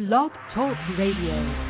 Blog Talk Radio.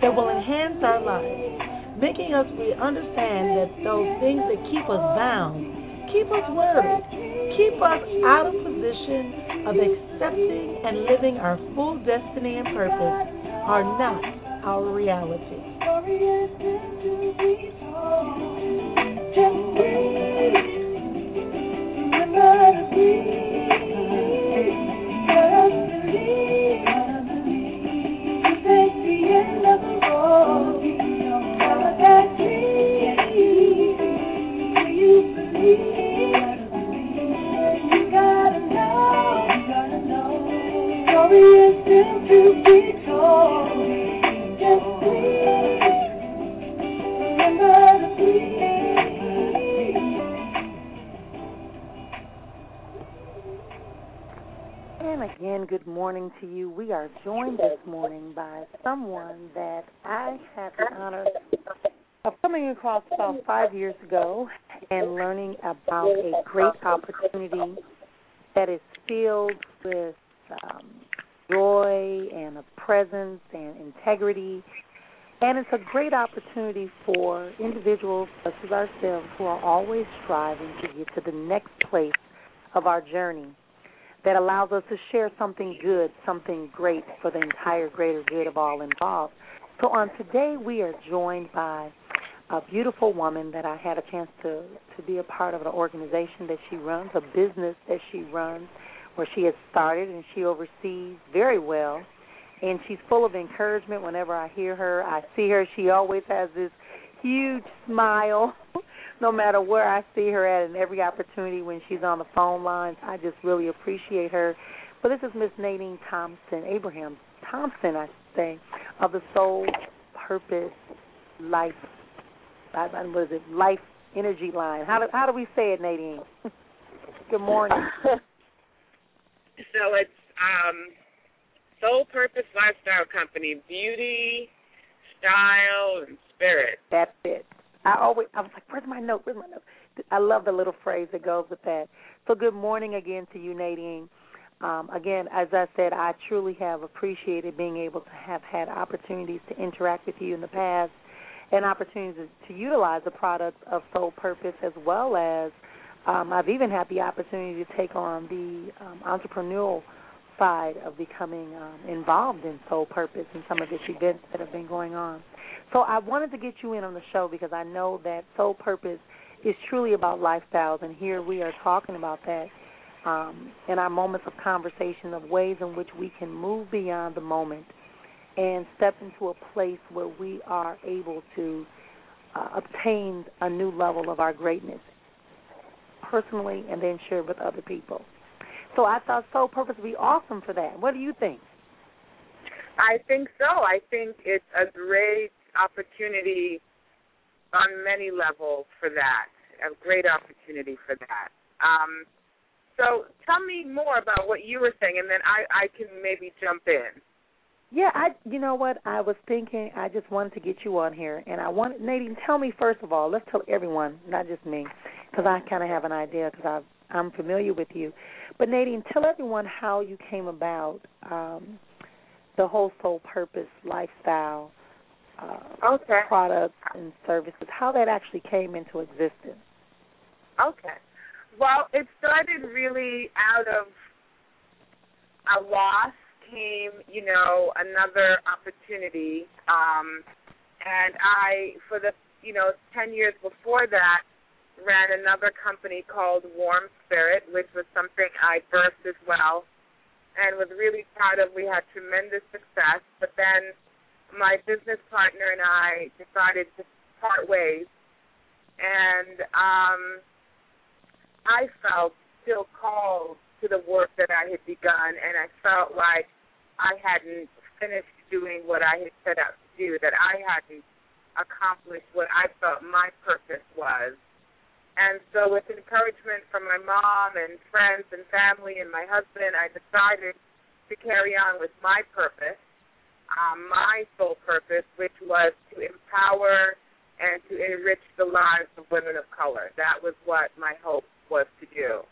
that will enhance our lives, making us we understand that those things that keep us bound, keep us worried, keep us out of position of accepting and living our full destiny and purpose are not our reality. good across about five years ago and learning about a great opportunity that is filled with um, joy and a presence and integrity. And it's a great opportunity for individuals such as ourselves who are always striving to get to the next place of our journey that allows us to share something good, something great for the entire greater good of all involved. So on today we are joined by a beautiful woman that I had a chance to to be a part of an organization that she runs, a business that she runs where she has started and she oversees very well. And she's full of encouragement whenever I hear her. I see her, she always has this huge smile no matter where I see her at and every opportunity when she's on the phone lines. I just really appreciate her. But this is Miss Nadine Thompson, Abraham Thompson, I say, of the Soul Purpose Life. What is it? Life Energy Line. How do how do we say it, Nadine? Good morning. so it's um, Soul Purpose Lifestyle Company, beauty, style, and spirit. That's it. I always I was like, where's my note? Where's my note? I love the little phrase that goes with that. So good morning again to you, Nadine. Um, again, as I said, I truly have appreciated being able to have had opportunities to interact with you in the past and opportunities to utilize the products of Soul Purpose as well as Um, I've even had the opportunity to take on the um, entrepreneurial side of becoming um, involved in Soul Purpose and some of its events that have been going on. So I wanted to get you in on the show because I know that Soul Purpose is truly about lifestyles, and here we are talking about that um, in our moments of conversation of ways in which we can move beyond the moment and step into a place where we are able to uh, obtain a new level of our greatness personally and then share with other people. So I thought Soul Purpose would be awesome for that. What do you think? I think so. I think it's a great opportunity on many levels for that. A great opportunity for that. Um, so tell me more about what you were saying, and then I, I can maybe jump in. Yeah, I. You know what? I was thinking. I just wanted to get you on here, and I want Nadine. Tell me first of all. Let's tell everyone, not just me, because I kind of have an idea because I'm familiar with you. But Nadine, tell everyone how you came about um, the whole soul purpose lifestyle uh, okay. products and services. How that actually came into existence. Okay. Well, it started really out of a loss came, you know, another opportunity. Um, and I, for the, you know, 10 years before that, ran another company called Warm Spirit, which was something I birthed as well and was really proud of. We had tremendous success. But then my business partner and I decided to part ways. And um, I felt still called to the work that I had begun, and I felt like I hadn't finished doing what I had set out to do, that I hadn't accomplished what I felt my purpose was. And so, with encouragement from my mom and friends and family and my husband, I decided to carry on with my purpose, um, my sole purpose, which was to empower and to enrich the lives of women of color. That was what my hope was to do.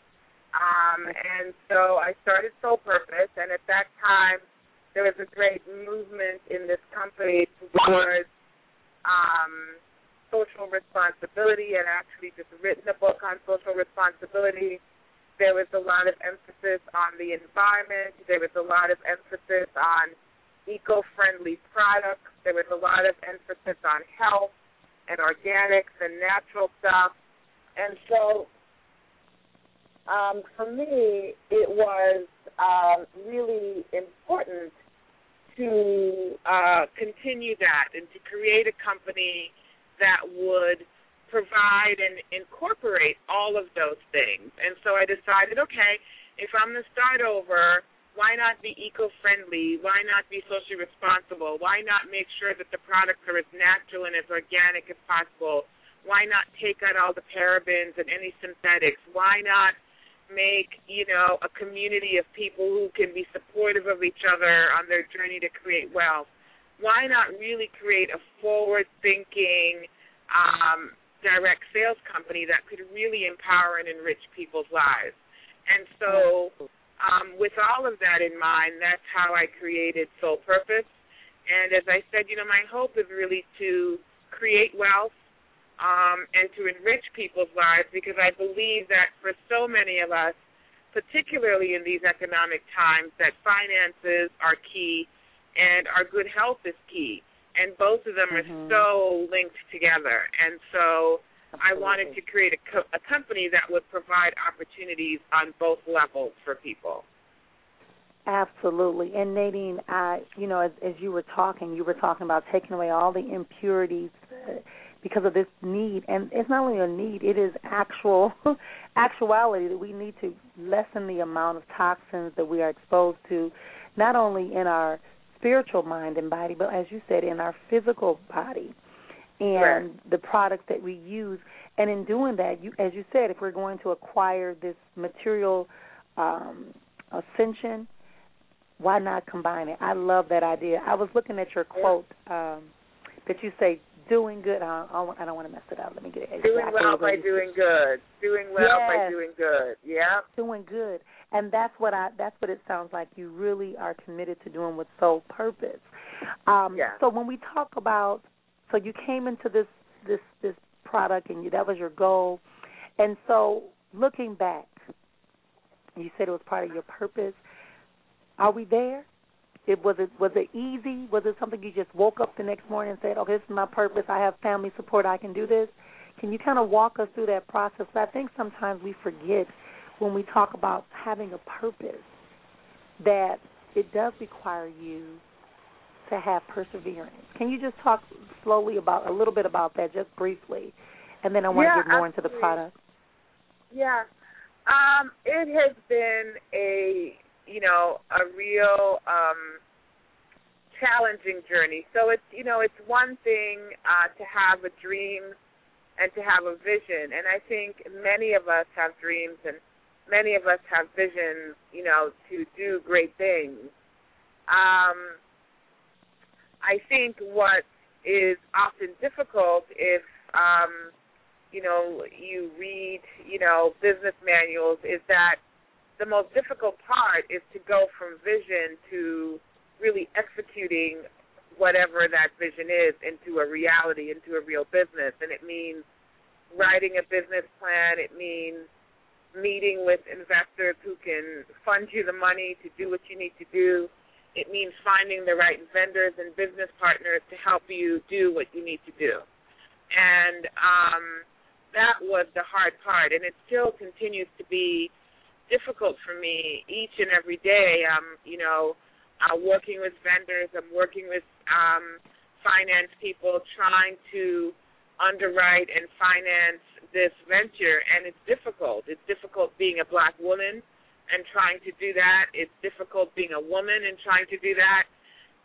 Um, and so I started Soul Purpose, and at that time, there was a great movement in this company towards um, social responsibility, and actually just written a book on social responsibility. There was a lot of emphasis on the environment. There was a lot of emphasis on eco-friendly products. There was a lot of emphasis on health and organics and natural stuff. And so um, for me, it was um, really important to uh, continue that and to create a company that would provide and incorporate all of those things. And so I decided, okay, if I'm going to start over, why not be eco-friendly? Why not be socially responsible? Why not make sure that the products are as natural and as organic as possible? Why not take out all the parabens and any synthetics? Why not make, you know, a community of people who can be supportive of each other on their journey to create wealth? Why not really create a forward thinking um, direct sales company that could really empower and enrich people's lives? And so, um, with all of that in mind, that's how I created Soul Purpose. And as I said, you know, my hope is really to create wealth um, and to enrich people's lives because I believe that for so many of us, particularly in these economic times, that finances are key and our good health is key. And both of them mm-hmm. are so linked together. And so Absolutely. I wanted to create a, co- a company that would provide opportunities on both levels for people. Absolutely. And Nadine, I, you know, as, as you were talking, you were talking about taking away all the impurities because of this need. And it's not only a need it is actual actuality that we need to lessen the amount of toxins that we are exposed to not only in our spiritual mind and body but as you said in our physical body and right. the products that we use. And in doing that you as you said if we're going to acquire this material um ascension why not combine it? I love that idea. I was looking at your quote um that you say doing good. I don't, I don't want to mess it up. Let me get it. Exactly Doing well by doing good. Doing well yes. by doing good. Yeah. Doing good, and that's what I. That's what it sounds like. You really are committed to doing with sole purpose. Um, yeah. So when we talk about, so you came into this this this product, and you, that was your goal, and so looking back, you said it was part of your purpose. Are we there? It was it was it easy? Was it something you just woke up the next morning and said, "Okay, this is my purpose. I have family support. I can do this." Can you kind of walk us through that process? I think sometimes we forget when we talk about having a purpose that it does require you to have perseverance. Can you just talk slowly about a little bit about that, just briefly, and then I want yeah, to get more absolutely. into the product. Yeah, um, it has been a you know a real um, challenging journey. So it's you know it's one thing uh, to have a dream and to have a vision, and I think many of us have dreams and many of us have visions, you know, to do great things. Um, I think what is often difficult if um, you know you read you know business manuals is that the most difficult part is to go from vision to really executing whatever that vision is into a reality, into a real business. And it means writing a business plan. It means meeting with investors who can fund you the money to do what you need to do. It means finding the right vendors and business partners to help you do what you need to do. And um, that was the hard part, and it still continues to be difficult for me each and every day. Um, you know, uh, working with vendors, I'm working with um, finance people, trying to underwrite and finance this venture, and it's difficult. It's difficult being a black woman and trying to do that. It's difficult being a woman and trying to do that.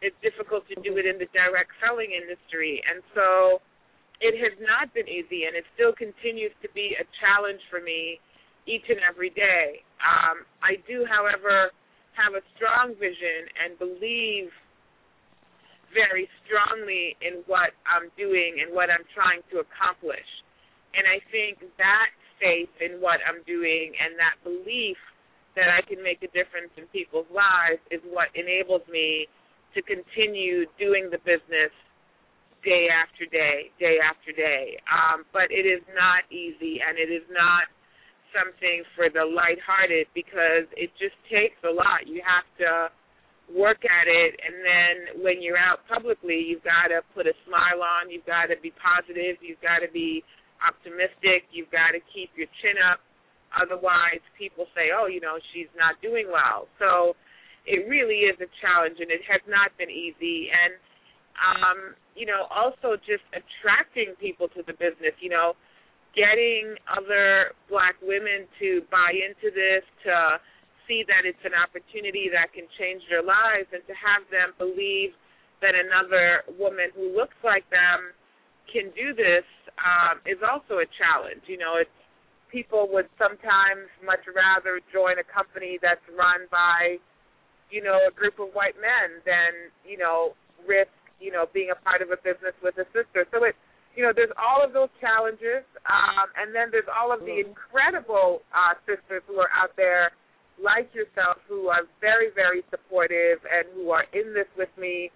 It's difficult to do it in the direct selling industry, and so it has not been easy, and it still continues to be a challenge for me each and every day. Um, I do, however, have a strong vision and believe very strongly in what I'm doing and what I'm trying to accomplish. And I think that faith in what I'm doing and that belief that I can make a difference in people's lives is what enables me to continue doing the business day after day, day after day. Um, but it is not easy and it is not something for the lighthearted because it just takes a lot. You have to work at it and then when you're out publicly you've got to put a smile on you've got to be positive you've got to be optimistic you've got to keep your chin up. Otherwise people say oh you know she's not doing well. So it really is a challenge and it has not been easy. And um you know also just attracting people to the business you know getting other black women to buy into this to see that it's an opportunity that can change their lives and to have them believe that another woman who looks like them can do this um, is also a challenge. You know, it's people would sometimes much rather join a company that's run by, you know, a group of white men than, you know, risk, you know, being a part of a business with a sister. So it you know, there's all of those challenges, um, and then there's all of the incredible uh, sisters who are out there like yourself who are very, very supportive and who are in this with me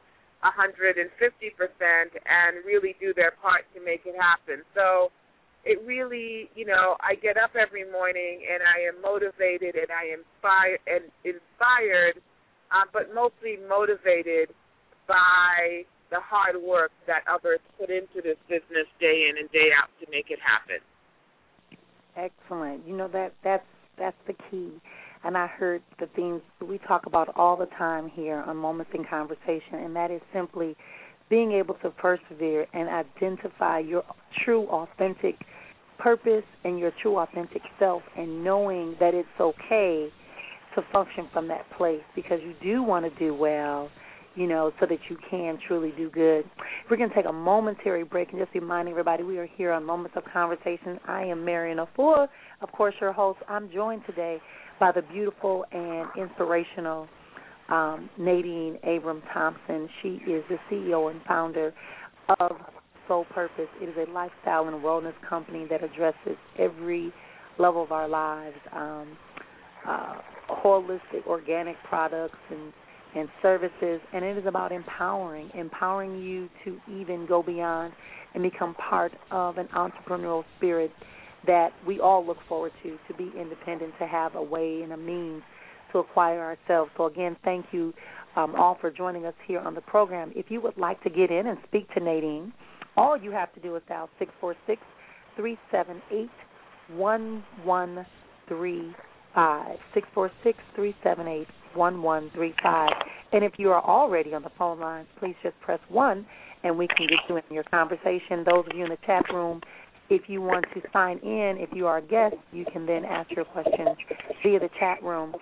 150% and really do their part to make it happen. So it really, you know, I get up every morning and I am motivated and I am inspired and inspired, uh, but mostly motivated by the hard work that others put into this business day in and day out to make it happen. Excellent. You know that that's that's the key and I heard the things we talk about all the time here on Moments in Conversation, and that is simply being able to persevere and identify your true, authentic purpose and your true, authentic self, and knowing that it's okay to function from that place because you do want to do well you know, so that you can truly do good. We're going to take a momentary break and just remind everybody we are here on Moments of Conversation. I am Marrian Efua, of course, your host. I'm joined today by the beautiful and inspirational um, Nadine Abraham Thompson. She is the CEO and founder of Soul Purpose. It is a lifestyle and wellness company that addresses every level of our lives, um, uh, holistic, organic products and and services, and it is about empowering, empowering you to even go beyond and become part of an entrepreneurial spirit that we all look forward to to be independent, to have a way and a means to acquire ourselves. So again, thank you um, all for joining us here on the program. If you would like to get in and speak to Nadine, all you have to do is dial six four six three seven eight one one three five six four six three seven eight one one three five. And if you are already on the phone lines, please just press one, and we can get you in your conversation. Those of you in the chat room, if you want to sign in, if you are a guest, you can then ask your questions via the chat room.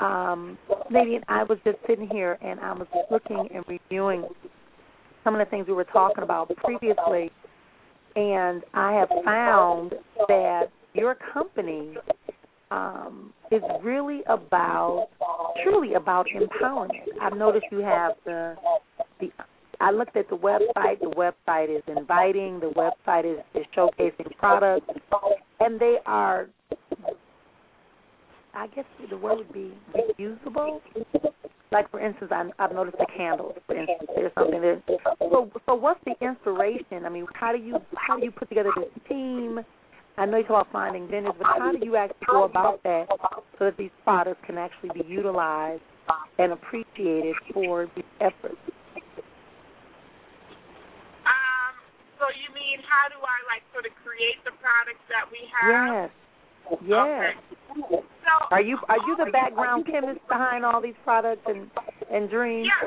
Um, Nadine, I was just sitting here and I was looking and reviewing some of the things we were talking about previously, and I have found that your company um, is really about, truly about empowerment. I've noticed you have the the I looked at the website. The website is inviting. The website is, is showcasing products, and they are. I guess the word would be reusable. Like for instance, I, I've noticed the candles. For instance, there's something that. So, so what's the inspiration? I mean, how do you how do you put together this team? I know you talk about finding vendors, but how do you actually go about that so that these products can actually be utilized and appreciated for these efforts? Um, so you mean how do I like sort of create the products that we have? Yes. Yes. Okay. So are you are you the background chemist behind all these products and and dreams? Yeah.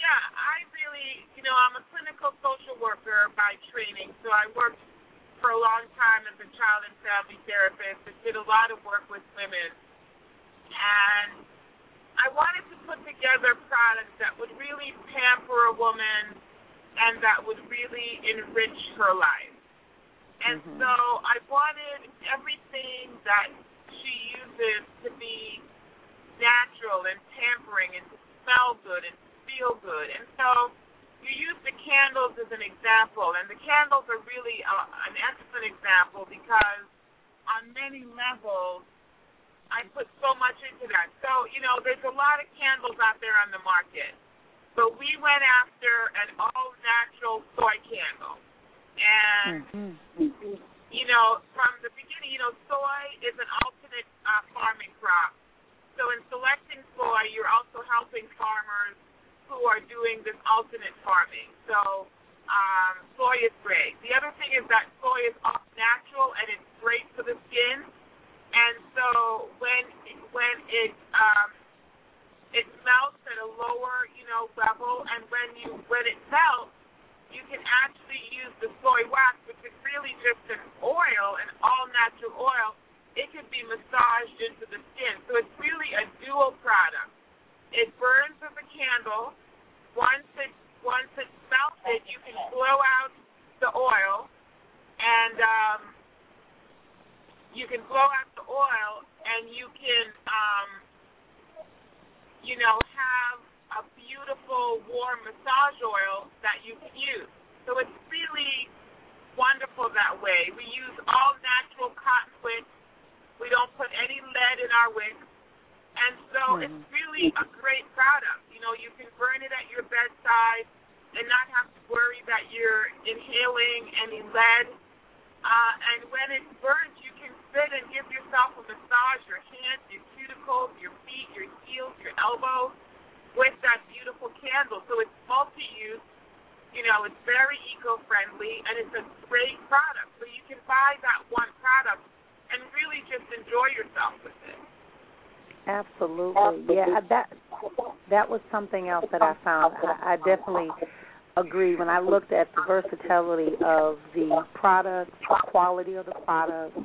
Yeah, I really, you know, I'm a clinical social worker by training, so I worked for a long time as a child and family therapist and did a lot of work with women. And I wanted to put together products that would really pamper a woman and that would really enrich her life. And mm-hmm. so I wanted everything that she uses to be natural and pampering and to smell good and feel good. And so you use the candles as an example, and the candles are really uh, an excellent example because on many levels, I put so much into that. So, you know, there's a lot of candles out there on the market but we went after an all natural soy candle. And mm-hmm. you know, from the beginning, you know, soy is an alternate uh, farming crop. So in selecting soy, you're also helping farmers who are doing this alternate farming. So um, soy is great. The other thing is that soy is all natural and it's great for the skin. And so when when it um, it melts at a lower, you know, level, and when you when it melts, you can actually use the soy wax, which is really just an oil, an all natural oil. It can be massaged into the skin, so it's really a dual product. It burns with a candle. Once it once it's melted, you can blow out the oil, and um, you can blow out the oil, and you can um, you know, have a beautiful warm massage oil that you can use. So it's really wonderful that way. We use all natural cotton wicks. We don't put any lead in our wicks. And so mm-hmm. it's really a great product. You know, you can burn it at your bedside and not have to worry that you're inhaling any lead. Uh, and when it burns, you can sit and give yourself a massage, your hands, your cuticles, your feet, your heels, your elbows, with that beautiful candle. So it's multi-use. You know, it's very eco-friendly, and it's a great product. So you can buy that one product and really just enjoy yourself with it. Absolutely, yeah. That that was something else that I found. I, I definitely agree when I looked at the versatility of the product, the quality of the product,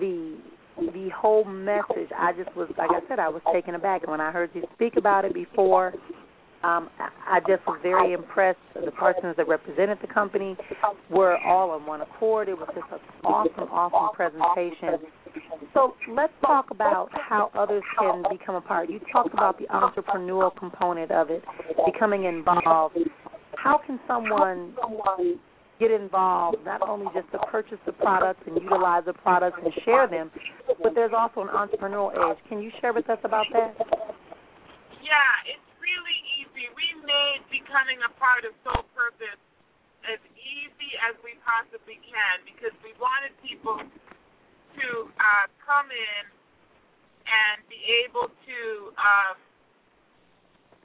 the the whole message. I just was like I said, I was taken aback and when I heard you speak about it before. Um, I just was very impressed. The persons that represented the company were all on one accord. It was just an awesome, awesome presentation. So let's talk about how others can become a part. You talked about the entrepreneurial component of it, becoming involved how can someone get involved, not only just to purchase the products and utilize the products and share them, but there's also an entrepreneurial edge. Can you share with us about that? Yeah, it's really easy. We made becoming a part of Soul Purpose as easy as we possibly can because we wanted people to uh, come in and be able to, uh,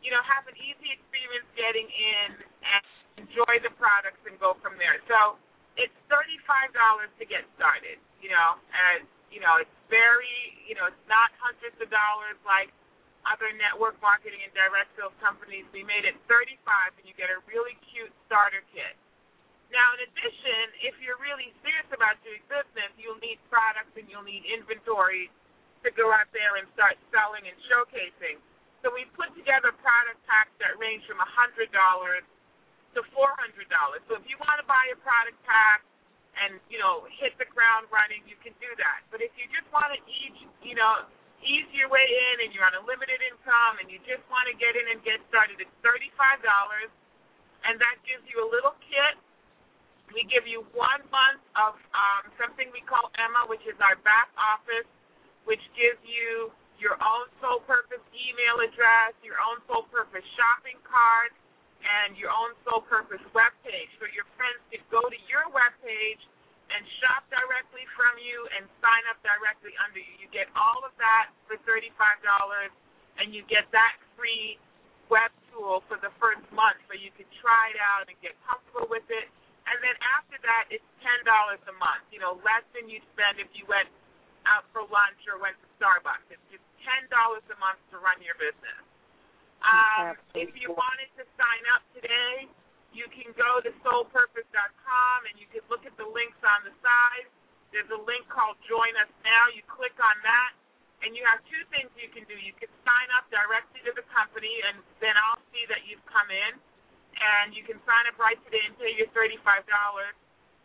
you know, have an easy experience getting in and enjoy the products and go from there. So it's thirty-five dollars to get started. You know, and you know it's very, you know, it's not hundreds of dollars like other network marketing and direct sales companies. We made it thirty-five, and you get a really cute starter kit. Now, in addition, if you're really serious about doing business, you'll need products and you'll need inventory to go out there and start selling and showcasing. So we put together product packs that range from $100 to $400. So if you want to buy a product pack and, you know, hit the ground running, you can do that. But if you just want to ease, you know, ease your way in and you're on a limited income and you just want to get in and get started, it's $35 and that gives you a little kit we give you one month of um, something we call Emma, which is our back office, which gives you your own Soul Purpose email address, your own Soul Purpose shopping cart, and your own Soul Purpose web page. So your friends can go to your web page and shop directly from you and sign up directly under you. You get all of that for $35, and you get that free web tool for the first month so you can try it out and get comfortable with it and then after that, it's ten dollars a month. You know, less than you'd spend if you went out for lunch or went to Starbucks. It's just ten dollars a month to run your business. Um, if you wanted to sign up today, you can go to soulpurpose.com and you can look at the links on the side. There's a link called Join Us Now. You click on that, and you have two things you can do. You can sign up directly to the company, and then I'll see that you've come in and you can sign up right today and pay your $35.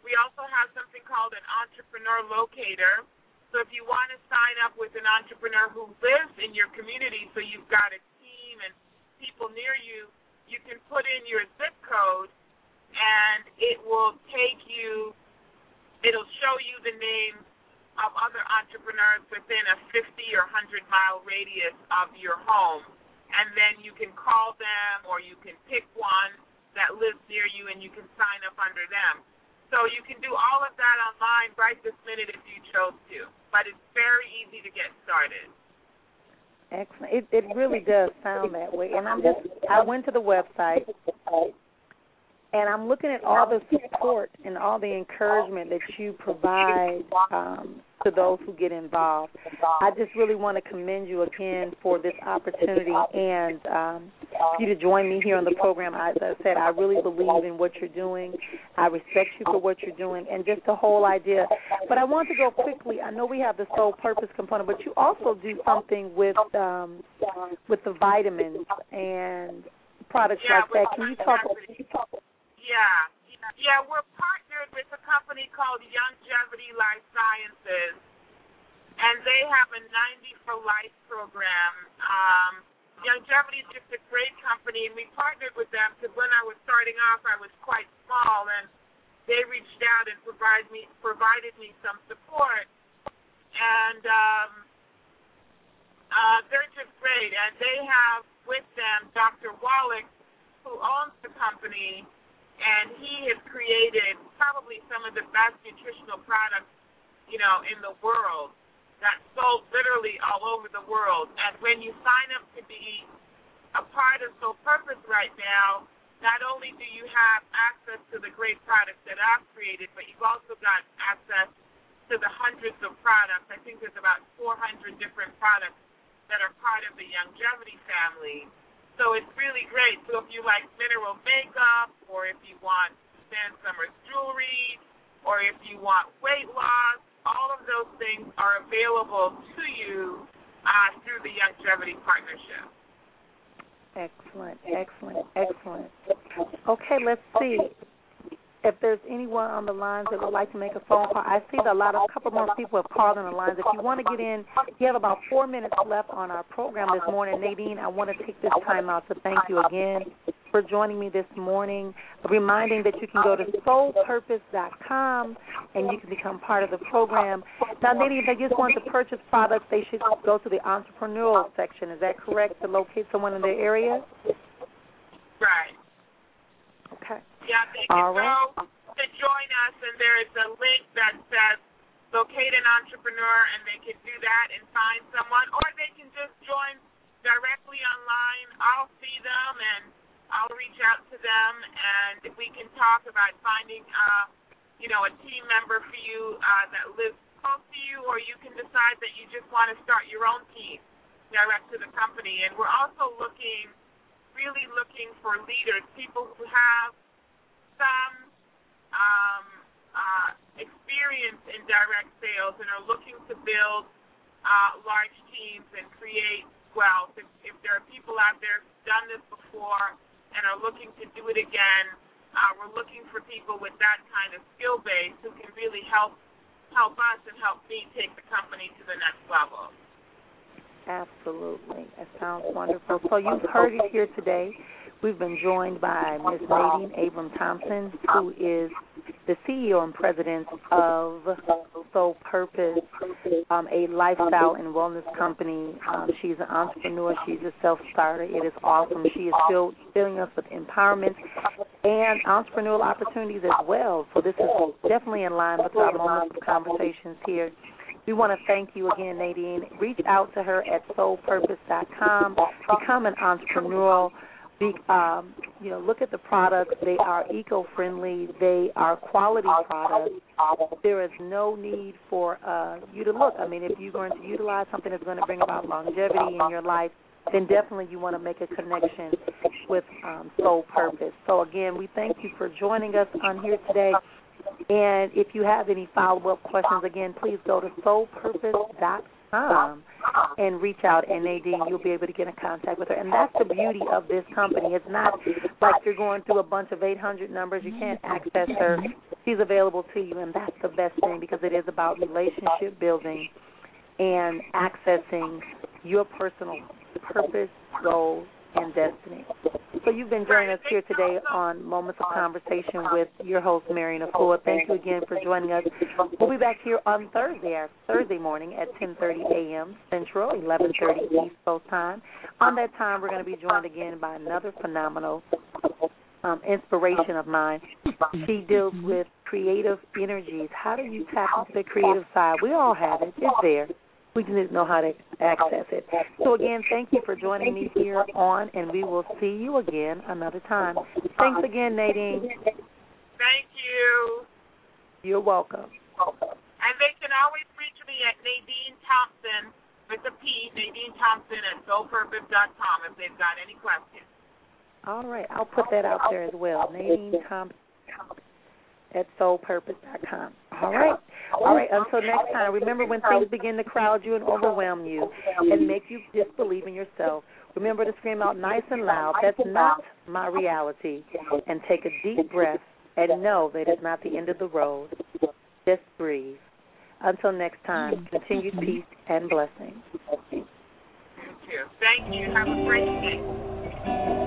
We also have something called an entrepreneur locator. So if you want to sign up with an entrepreneur who lives in your community, so you've got a team and people near you, you can put in your zip code and it will take you, it'll show you the names of other entrepreneurs within a 50 or 100 mile radius of your home. And then you can call them or you can pick one that lives near you and you can sign up under them. So you can do all of that online right this minute if you chose to. But it's very easy to get started. Excellent. It it really does sound that way. And I'm just I went to the website and I'm looking at all the support and all the encouragement that you provide um, to those who get involved. I just really want to commend you again for this opportunity and um, you to join me here on the program. As I said, I really believe in what you're doing. I respect you for what you're doing and just the whole idea. But I want to go quickly. I know we have the Soul Purpose component, but you also do something with um, with the vitamins and products yeah, like that. Can you talk? Yeah. Yeah, we're partnered with a company called Youngevity Life Sciences, have a 90 for Life program. Um, Youngevity is just a great company, and we partnered with them because when I was starting off, I was quite small, and they reached out and provided me provided me some support, and um, uh, they're just great. And they have with them Dr. Wallach, who owns the company and he has created probably some of the best nutritional products, you know, in the world that's sold literally all over the world. And when you sign up to be a part of Soul Purpose right now, not only do you have access to the great products that I've created, but you've also got access to the hundreds of products. I think there's about 400 different products that are part of the Youngevity family so it's really great. So if you like mineral makeup, or if you want Stan Summers jewelry, or if you want weight loss, all of those things are available to you uh, through the Youngevity Partnership. Excellent, excellent, excellent. Okay, let's see if there's anyone on the lines that would like to make a phone call. I see that a lot of a couple more people have called on the lines. If you want to get in, you have about four minutes left on our program this morning. Nadine, I want to take this time out to thank you again for joining me this morning, reminding that you can go to soulpurpose.com and you can become part of the program. Now, Nadine, if they just want to purchase products, they should go to the entrepreneurial section. Is that correct to locate someone in their area? Right. Okay. Yeah, they can All right. go to join us, and there is a link that says locate an entrepreneur and they can do that and find someone, or they can just join directly online. I'll see them and I'll reach out to them and we can talk about finding, uh, you know, a team member for you uh, that lives close to you, or you can decide that you just want to start your own team direct to the company. And we're also looking, really looking for leaders, people who have some um, uh, experience in direct sales and are looking to build uh, large teams and create wealth. If, if there are people out there who've done this before and are looking to do it again, uh, we're looking for people with that kind of skill base who can really help help us and help me take the company to the next level. Absolutely. That sounds wonderful. So you've heard it here today. We've been joined by Ms. Nadine Abraham Thompson, who is the CEO and president of Soul Purpose, um, a lifestyle and wellness company. Um, she's an entrepreneur. She's a self-starter. It is awesome. She is still filling us with empowerment and entrepreneurial opportunities as well. So this is definitely in line with our moments of conversations here we want to thank you again, Nadine. Reach out to her at soulpurpose.com. Become an entrepreneurial. Be, um, you know, look at the products. They are eco-friendly. They are quality products. There is no need for uh, you to look. I mean, if you're going to utilize something that's going to bring about longevity in your life, then definitely you want to make a connection with um, Soul Purpose. So again, we thank you for joining us on here today. And if you have any follow up questions, again, please go to soulpurpose.com and reach out. And Nadine, you'll be able to get in contact with her. And that's the beauty of this company. It's not like you're going through a bunch of 800 numbers. You can't access her. She's available to you, and that's the best thing because it is about relationship building and accessing your personal purpose, goals, and destiny. So you've been joining us here today on Moments of Conversation with your host, Marrian Efua. Thank you again for joining us. We'll be back here on Thursday, Thursday morning at 10:30 a.m. Central, 11:30 East Coast time. On that time, we're going to be joined again by another phenomenal um, inspiration of mine. She deals with creative energies. How do you tap into the creative side? We all have it. It's there. We just didn't know how to access it. So again, thank you for joining me here on, and we will see you again another time. Thanks again, Nadine. Thank you. You're welcome. And they can always reach me at Nadine Thompson with a P, Nadine Thompson at soulpurpose.com if they've got any questions. All right, I'll put that out there as well. Nadine Thompson at soulpurpose.com. All right. All right. Until next time, remember when things begin to crowd you and overwhelm you and make you disbelieve in yourself, remember to scream out nice and loud, that's not my reality. And take a deep breath and know that it's not the end of the road. Just breathe. Until next time, continued peace and blessings. Thank you. Thank you. Have a great day.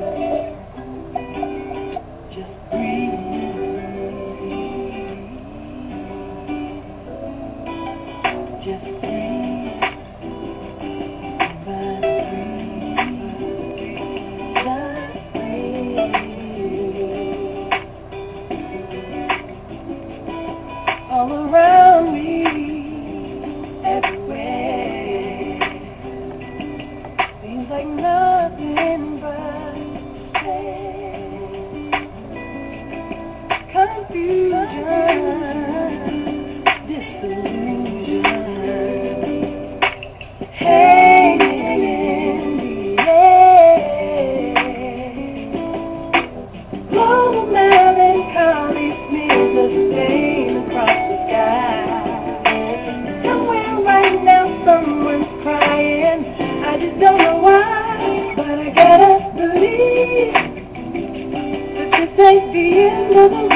Story is Thank you.